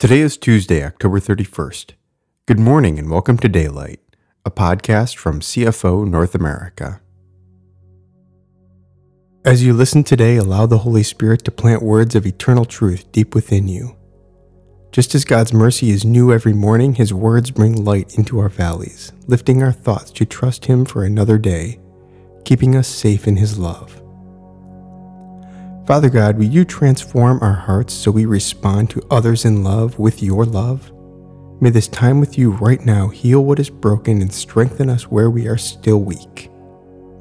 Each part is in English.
Today is Tuesday, October 31st. Good morning and welcome to Daylight, a podcast from CFO North America. As you listen today, allow the Holy Spirit to plant words of eternal truth deep within you. Just as God's mercy is new every morning, His words bring light into our valleys, lifting our thoughts to trust Him for another day, keeping us safe in His love. Father God, will you transform our hearts so we respond to others in love with your love? May this time with you right now heal what is broken and strengthen us where we are still weak.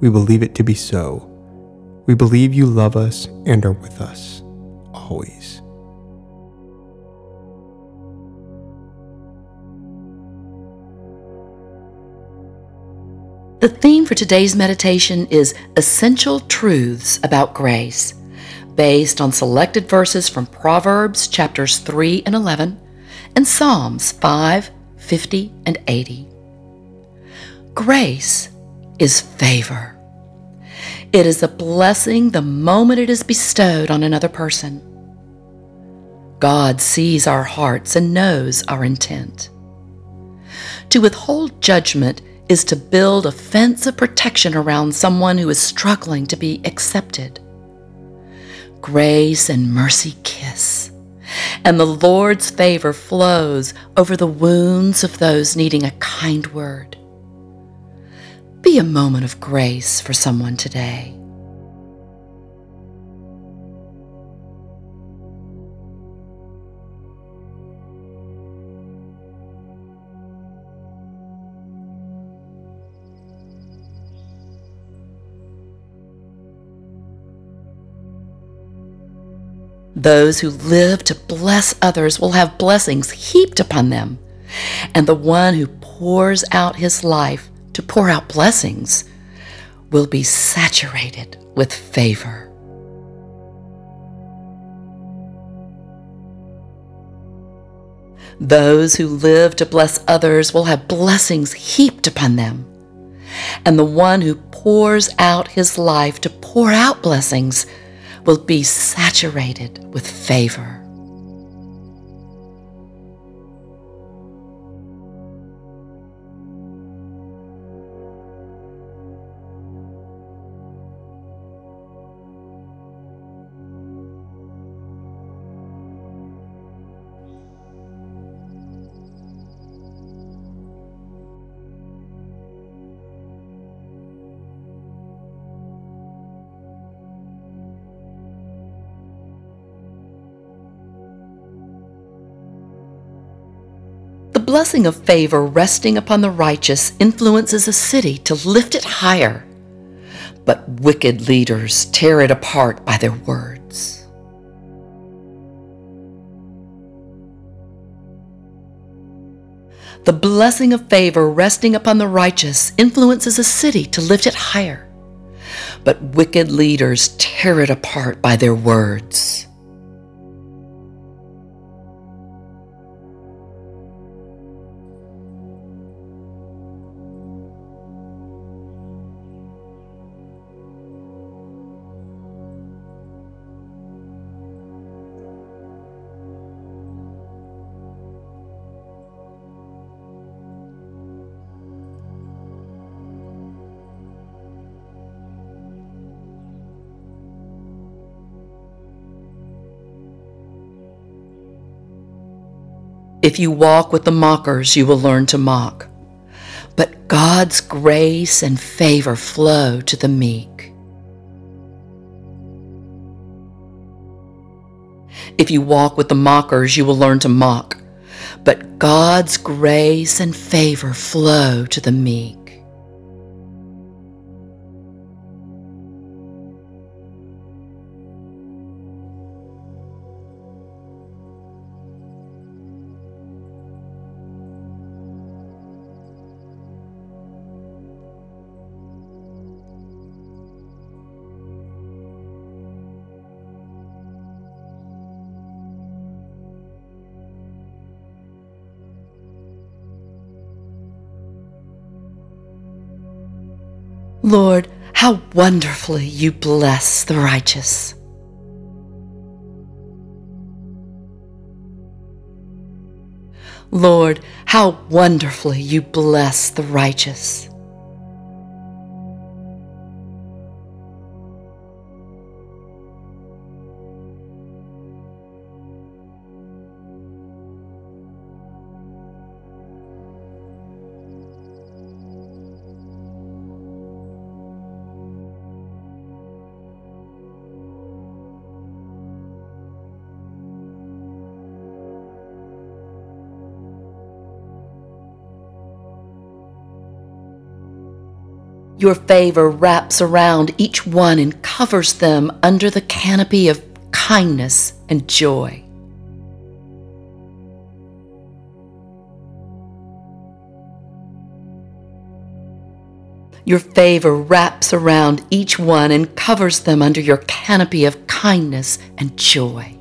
We believe it to be so. We believe you love us and are with us, always. The theme for today's meditation is Essential Truths About Grace based on selected verses from Proverbs chapters 3 and 11 and Psalms 5, 50, and 80. Grace is favor. It is a blessing the moment it is bestowed on another person. God sees our hearts and knows our intent. To withhold judgment is to build a fence of protection around someone who is struggling to be accepted grace and mercy kiss, and the Lord's favor flows over the wounds of those needing a kind word. Be a moment of grace for someone today. Those who live to bless others will have blessings heaped upon them. And the one who pours out his life to pour out blessings will be saturated with favor. Those who live to bless others will have blessings heaped upon them. And the one who pours out his life to pour out blessings will be saturated with favor. Blessing of favor resting upon the righteous influences a city to lift it higher, but wicked leaders tear it apart by their words. The blessing of favor resting upon the righteous influences a city to lift it higher, but wicked leaders tear it apart by their words. If you walk with the mockers, you will learn to mock. But God's grace and favor flow to the meek. If you walk with the mockers, you will learn to mock. But God's grace and favor flow to the meek. Lord, how wonderfully you bless the righteous. Lord, how wonderfully you bless the righteous. Your favor wraps around each one and covers them under the canopy of kindness and joy. Your favor wraps around each one and covers them under your canopy of kindness and joy.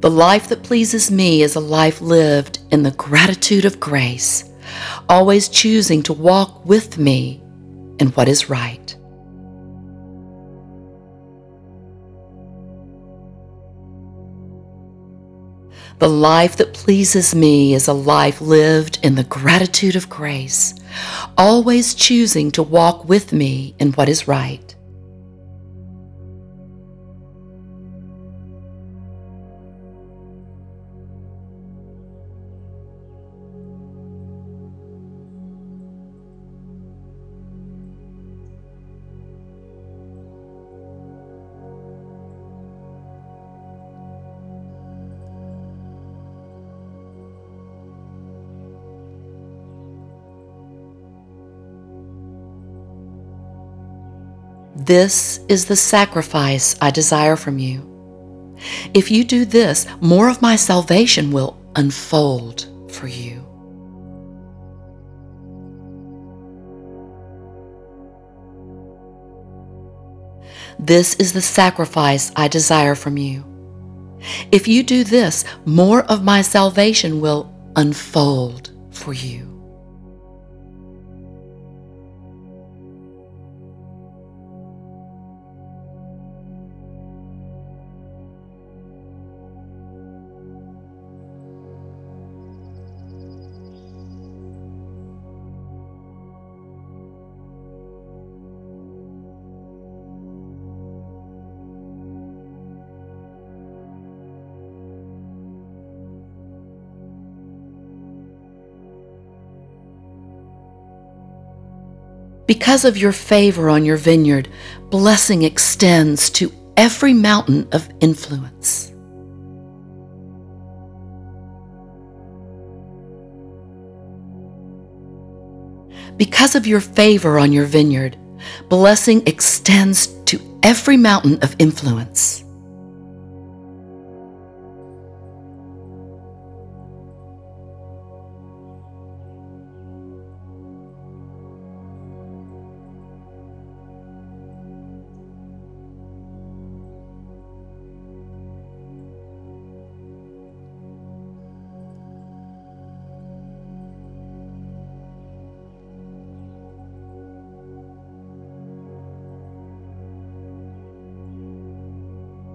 The life that pleases me is a life lived in the gratitude of grace, always choosing to walk with me in what is right. The life that pleases me is a life lived in the gratitude of grace, always choosing to walk with me in what is right. This is the sacrifice I desire from you. If you do this, more of my salvation will unfold for you. This is the sacrifice I desire from you. If you do this, more of my salvation will unfold for you. Because of your favor on your vineyard, blessing extends to every mountain of influence. Because of your favor on your vineyard, blessing extends to every mountain of influence.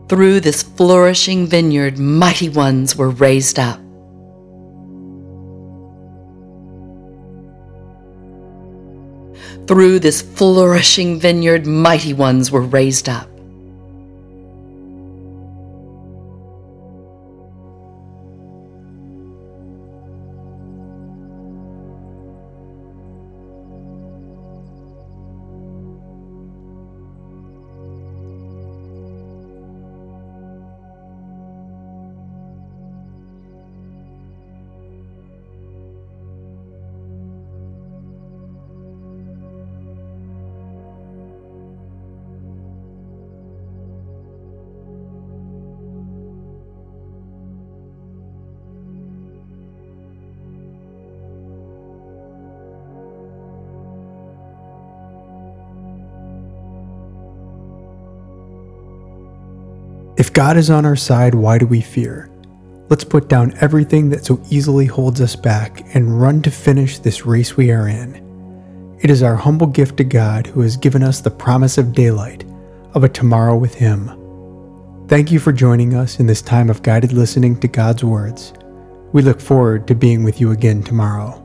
Through this flourishing vineyard, mighty ones were raised up. Through this flourishing vineyard, mighty ones were raised up. If God is on our side, why do we fear? Let's put down everything that so easily holds us back and run to finish this race we are in. It is our humble gift to God who has given us the promise of daylight, of a tomorrow with Him. Thank you for joining us in this time of guided listening to God's words. We look forward to being with you again tomorrow.